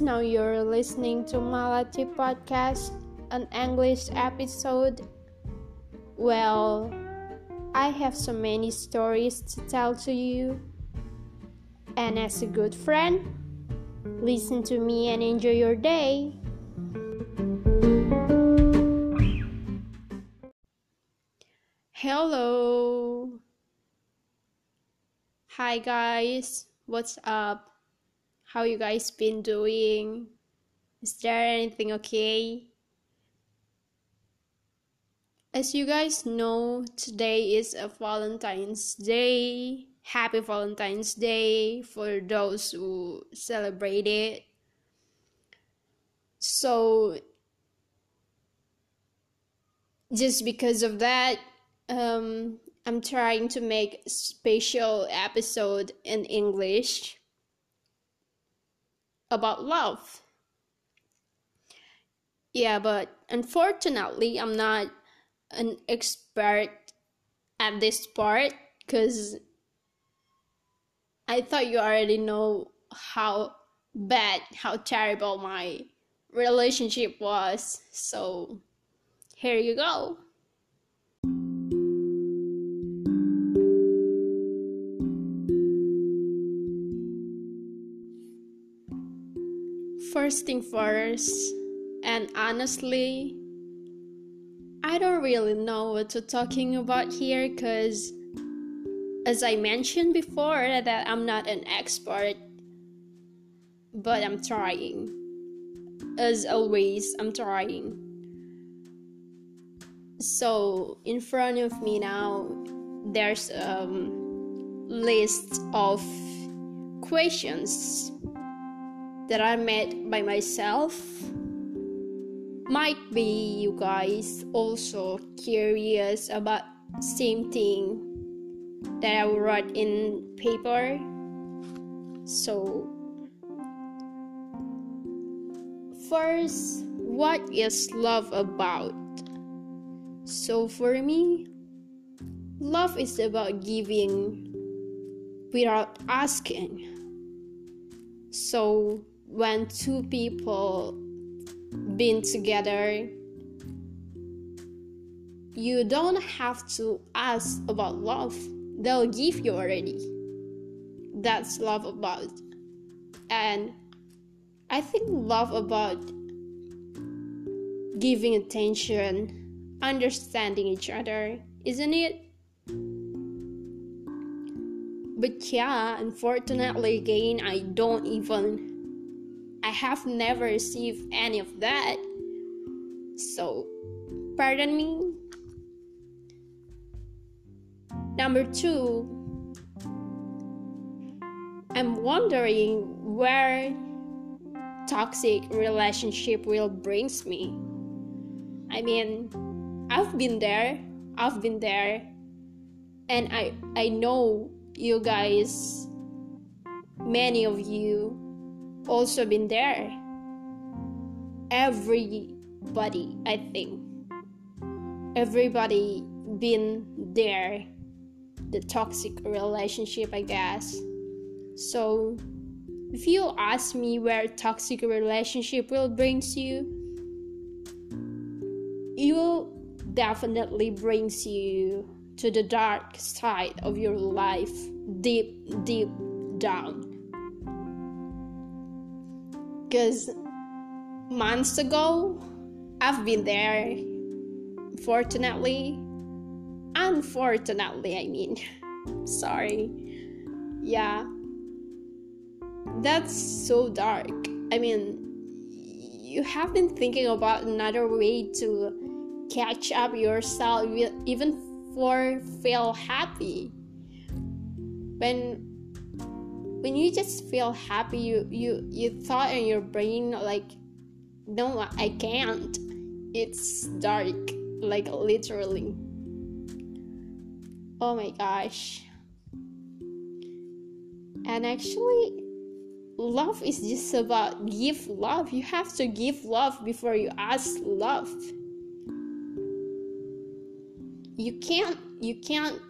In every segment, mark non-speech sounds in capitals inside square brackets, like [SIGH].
now you're listening to Malati Podcast, an English episode. Well, I have so many stories to tell to you. And as a good friend, listen to me and enjoy your day. Hello. Hi guys, what's up? How you guys been doing? Is there anything okay? As you guys know, today is a Valentine's Day. Happy Valentine's Day for those who celebrate it. So, just because of that, um, I'm trying to make a special episode in English about love. Yeah, but unfortunately, I'm not an expert at this part because I thought you already know how bad, how terrible my relationship was. So, here you go. First thing first, and honestly, I don't really know what to talking about here because as I mentioned before that I'm not an expert but I'm trying. As always, I'm trying. So, in front of me now there's a um, list of questions that I made by myself. Might be you guys also curious about same thing that I wrote in paper. So first, what is love about? So for me, love is about giving without asking. So when two people been together you don't have to ask about love. They'll give you already. That's love about and i think love about giving attention understanding each other isn't it? But yeah unfortunately again i don't even I have never received any of that. So, pardon me. Number two, I'm wondering where toxic relationship will brings me. I mean, I've been there, I've been there, and I I know you guys, many of you also been there. Everybody, I think. Everybody been there. The toxic relationship, I guess. So, if you ask me where toxic relationship will brings you, it will definitely brings you to the dark side of your life, deep, deep down because months ago I've been there. Fortunately, unfortunately, I mean, [LAUGHS] sorry. Yeah, that's so dark. I mean, you have been thinking about another way to catch up yourself, even for feel happy. When when you just feel happy you you you thought in your brain like no i can't. It's dark like literally. Oh my gosh. And actually love is just about give love. You have to give love before you ask love. You can't you can't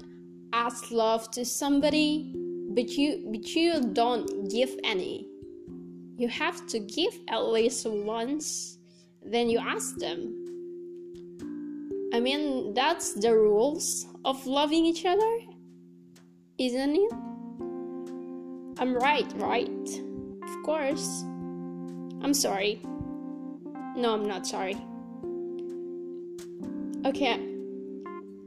ask love to somebody but you but you don't give any you have to give at least once, then you ask them. I mean, that's the rules of loving each other, isn't it? I'm right, right? Of course. I'm sorry. No, I'm not sorry. Okay.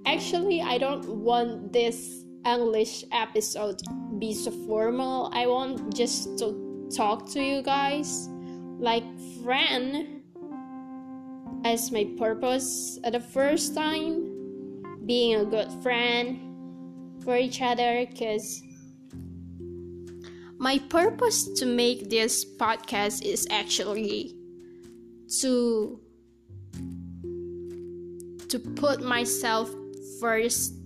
Actually, I don't want this English episode be so formal. I want just to talk to you guys like friend as my purpose at the first time being a good friend for each other because my purpose to make this podcast is actually to to put myself first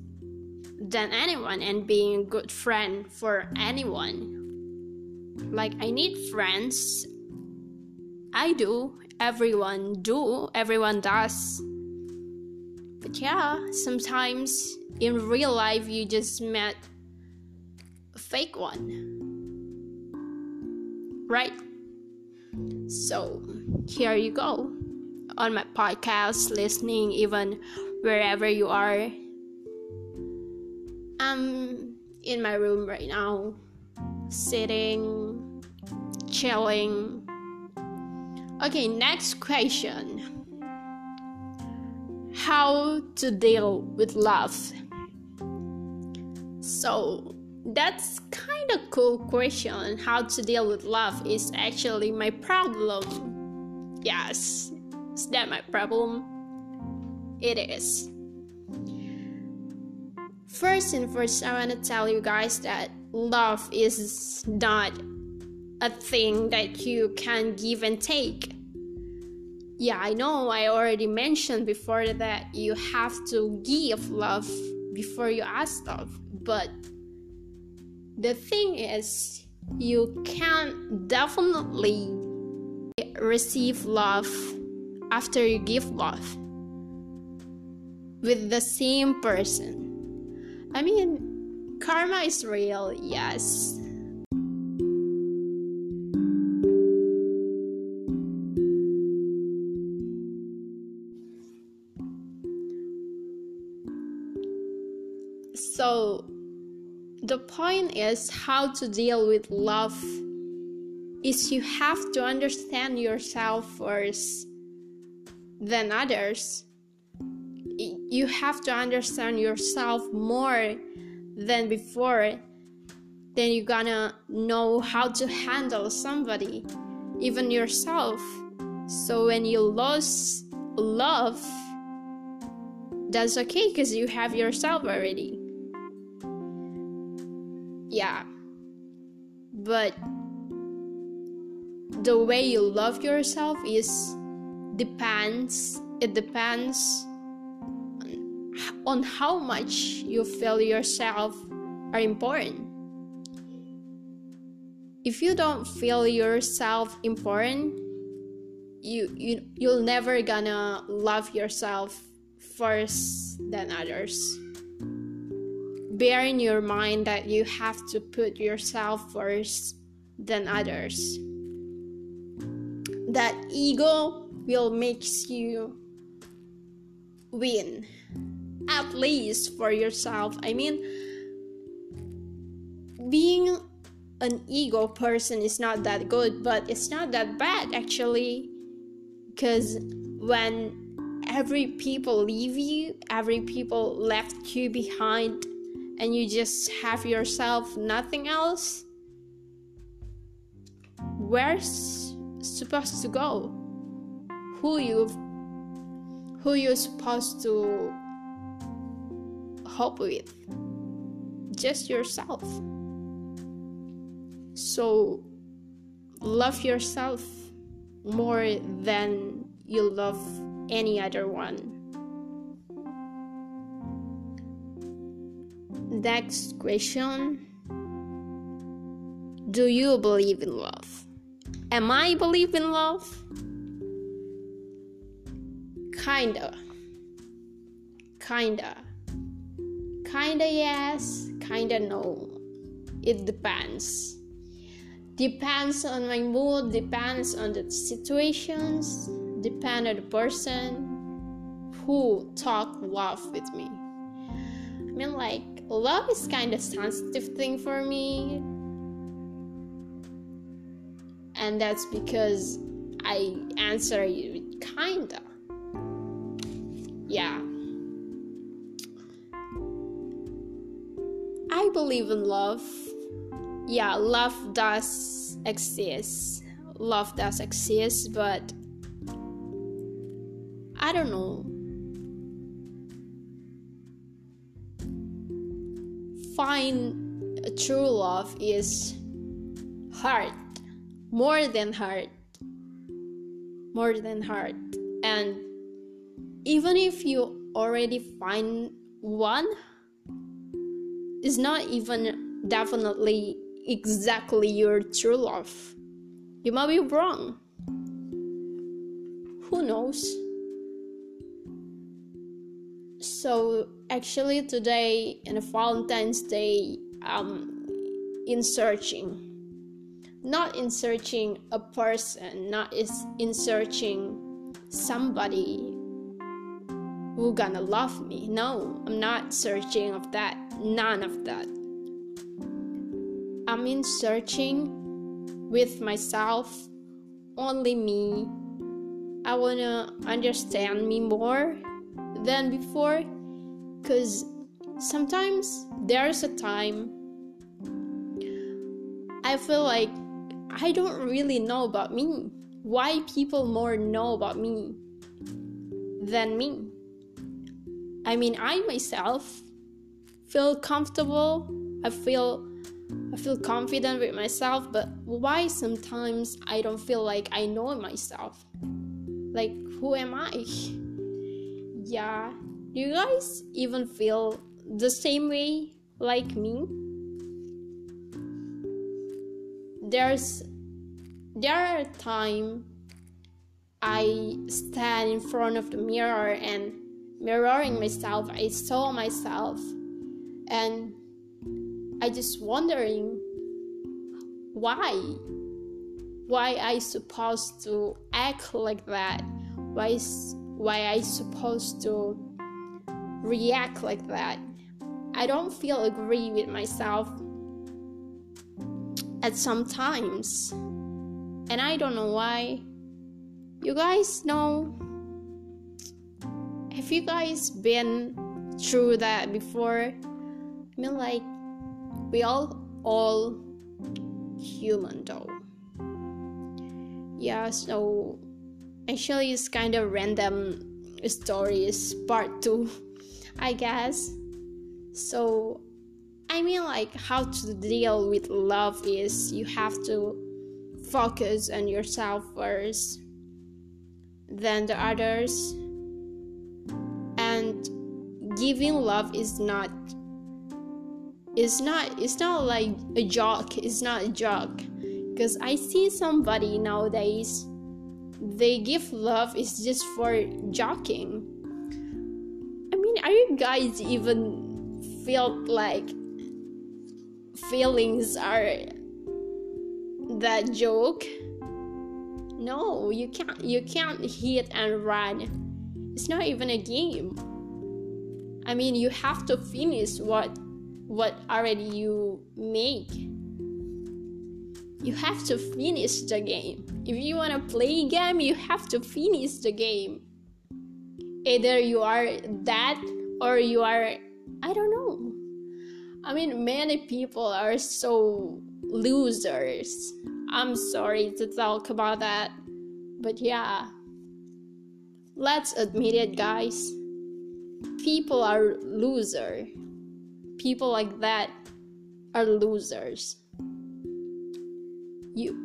than anyone and being a good friend for anyone. Like I need friends. I do. Everyone do. Everyone does. But yeah, sometimes in real life you just met a fake one. Right? So, here you go. On my podcast, listening, even wherever you are I'm in my room right now, sitting, chilling. Okay, next question How to deal with love? So, that's kind of cool question. How to deal with love is actually my problem. Yes, is that my problem? It is. First and first, I want to tell you guys that love is not a thing that you can give and take. Yeah, I know I already mentioned before that you have to give love before you ask love, but the thing is, you can definitely receive love after you give love with the same person I mean, karma is real, yes. So, the point is how to deal with love is you have to understand yourself first than others you have to understand yourself more than before then you're gonna know how to handle somebody even yourself. So when you lose love that's okay because you have yourself already. Yeah. But the way you love yourself is depends it depends on how much you feel yourself are important. If you don't feel yourself important, you you you'll never gonna love yourself first than others. Bear in your mind that you have to put yourself first than others. That ego will makes you win at least for yourself. I mean, being an ego person is not that good, but it's not that bad actually. Because when every people leave you, every people left you behind, and you just have yourself, nothing else, where's supposed to go? Who you who you're supposed to hope with just yourself. So love yourself more than you love any other one. Next question Do you believe in love? Am I believe in love? Kinda. Kinda. Kinda yes, kinda no. It depends. depends on my mood depends on the situations depends on the person who talk love with me i mean like love is kind of sensitive thing for me and that's because i answer you kinda believe in love yeah, love does exist. Love does exist, but I don't know. Find a true love is hard, more than hard, more than hard. And even if you already find one, it's not even definitely exactly your true love. You might be wrong. Who knows? So actually today in a Valentine's Day um in searching not in searching a person, not is in searching somebody who gonna love me. No, I'm not searching of that. None of that. I'm in searching with myself, only me. I wanna understand me more than before, because sometimes there's a time I feel like I don't really know about me. Why people more know about me than me? I mean, I myself feel comfortable. I feel I feel confident with myself, but why sometimes I don't feel like I know myself? Like, who am I? [LAUGHS] Yeah, do you guys even feel the same way like me? There's there are times I stand in front of the mirror and mirroring myself, I saw myself and I just wondering why why I supposed to act like that? Why why I supposed to react like that? I don't feel agree with myself at some times. And I don't know why. You guys know. Have you guys been through that before I mean like we all all human though. Yeah so actually it's kind of random stories part two [LAUGHS] i guess. So i mean like how to deal with love is you have to focus on yourself first then the others. And giving love is not it's not it's not like a joke it's not a joke. Because i see somebody nowadays they give love is just for joking. I mean are you guys even feel like feelings are that joke? No you can't you can't hit and run. It's not even a game. I mean you have to finish what what already you make. You have to finish the game. If you want to play game, you have to finish the game. Either you are that or you are, I don't know. I mean, many people are so losers. I'm sorry to talk about that, but yeah. Let's admit it, guys. People are loser people like that are losers. You.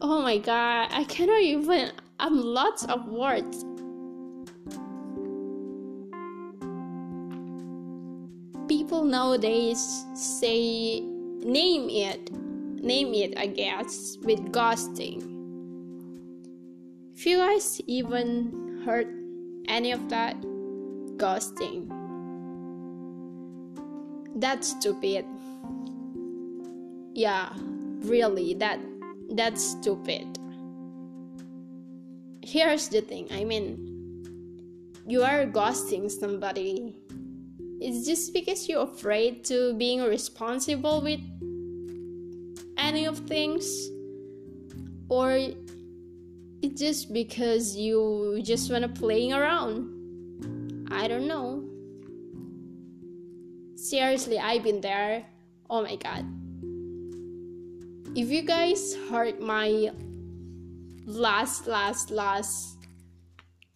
Oh my god, I cannot even. I'm lots of words. People nowadays say, name it, name it, I guess, with ghosting. If you guys even heard any of that, ghosting that's stupid. yeah really that that's stupid. Here's the thing i mean you are ghosting somebody. It's just because you're afraid to being responsible with any of things? Or it's just because you just wanna playing around? I don't know seriously i've been there. Oh my god. If you guys heard my last last last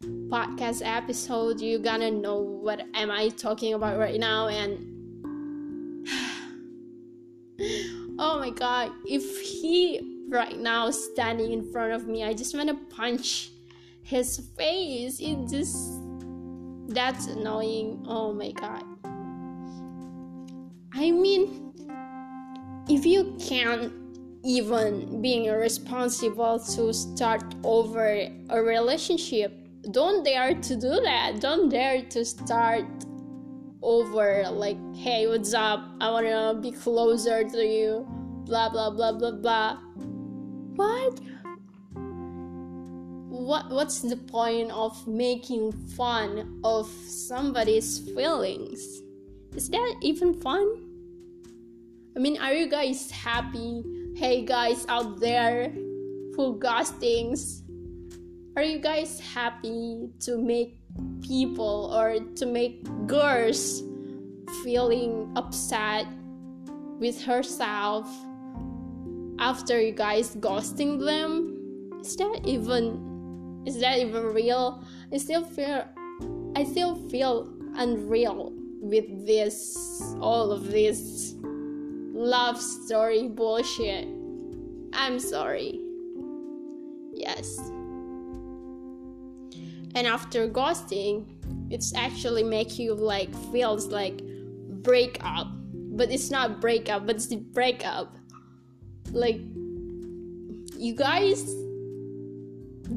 podcast episode you're gonna know what am i talking about right now and [SIGHS] oh my god. If he right now standing in front of me i just want to punch his face. It just that's annoying. Oh my god i mean if you can't even being responsible to start over a relationship don't dare to do that. Don't dare to start over like hey what's up? I want to be closer to you. Blah blah blah blah blah. What? What what's the point of making fun of somebody's feelings? Is that even fun i mean are you guys happy? Hey guys out there who ghostings are you guys happy to make people or to make girls feeling upset with herself after you guys ghosting them? Is that even is that even real? I still feel i still feel unreal with this all of this love story bullshit. I'm sorry. Yes. And after ghosting it's actually make you like feels like break up. But it's not break up but it's the breakup like you guys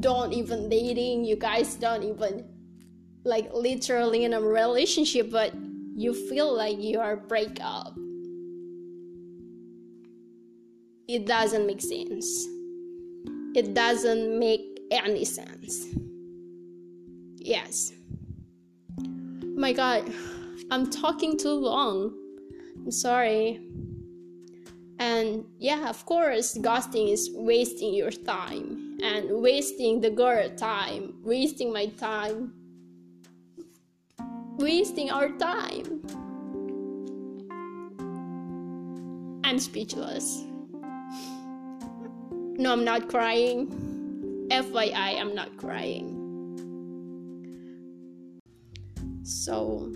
don't even dating you guys don't even like literally in a relationship but you feel like you are break up it doesn't make sense it doesn't make any sense Yes. Oh my god, I'm talking too long. I'm sorry. And yeah, of course, ghosting is wasting your time and wasting the girl time, wasting my time, wasting our time. I'm speechless. No, I'm not crying. FYI, I'm not crying. So,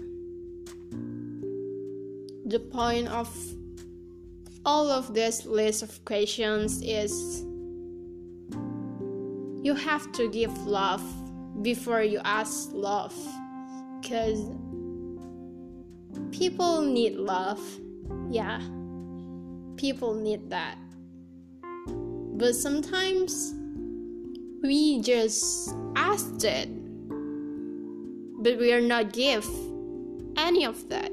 the point of all of this list of questions is you have to give love before you ask love because people need love yeah people need that but sometimes we just asked it. But we are not give any of that.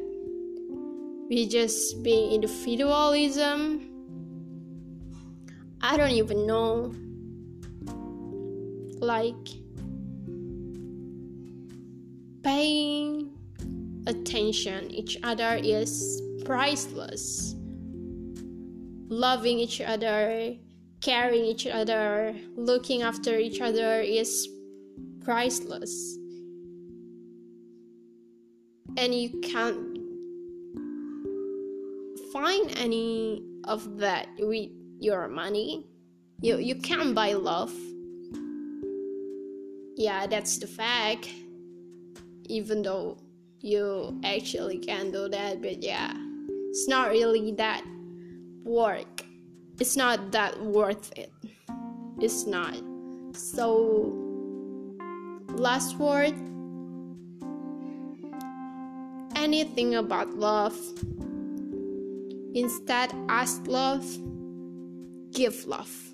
We just being individualism. I don't even know. Like paying attention each other is priceless. Loving each other caring each other looking after each other is priceless. And you can't find any of that with your money. You you can't buy love. Yeah that's the fact. Even though you actually can do that but yeah it's not really that work it's not that worth it it's not so last word anything about love. Instead, ask love, give love.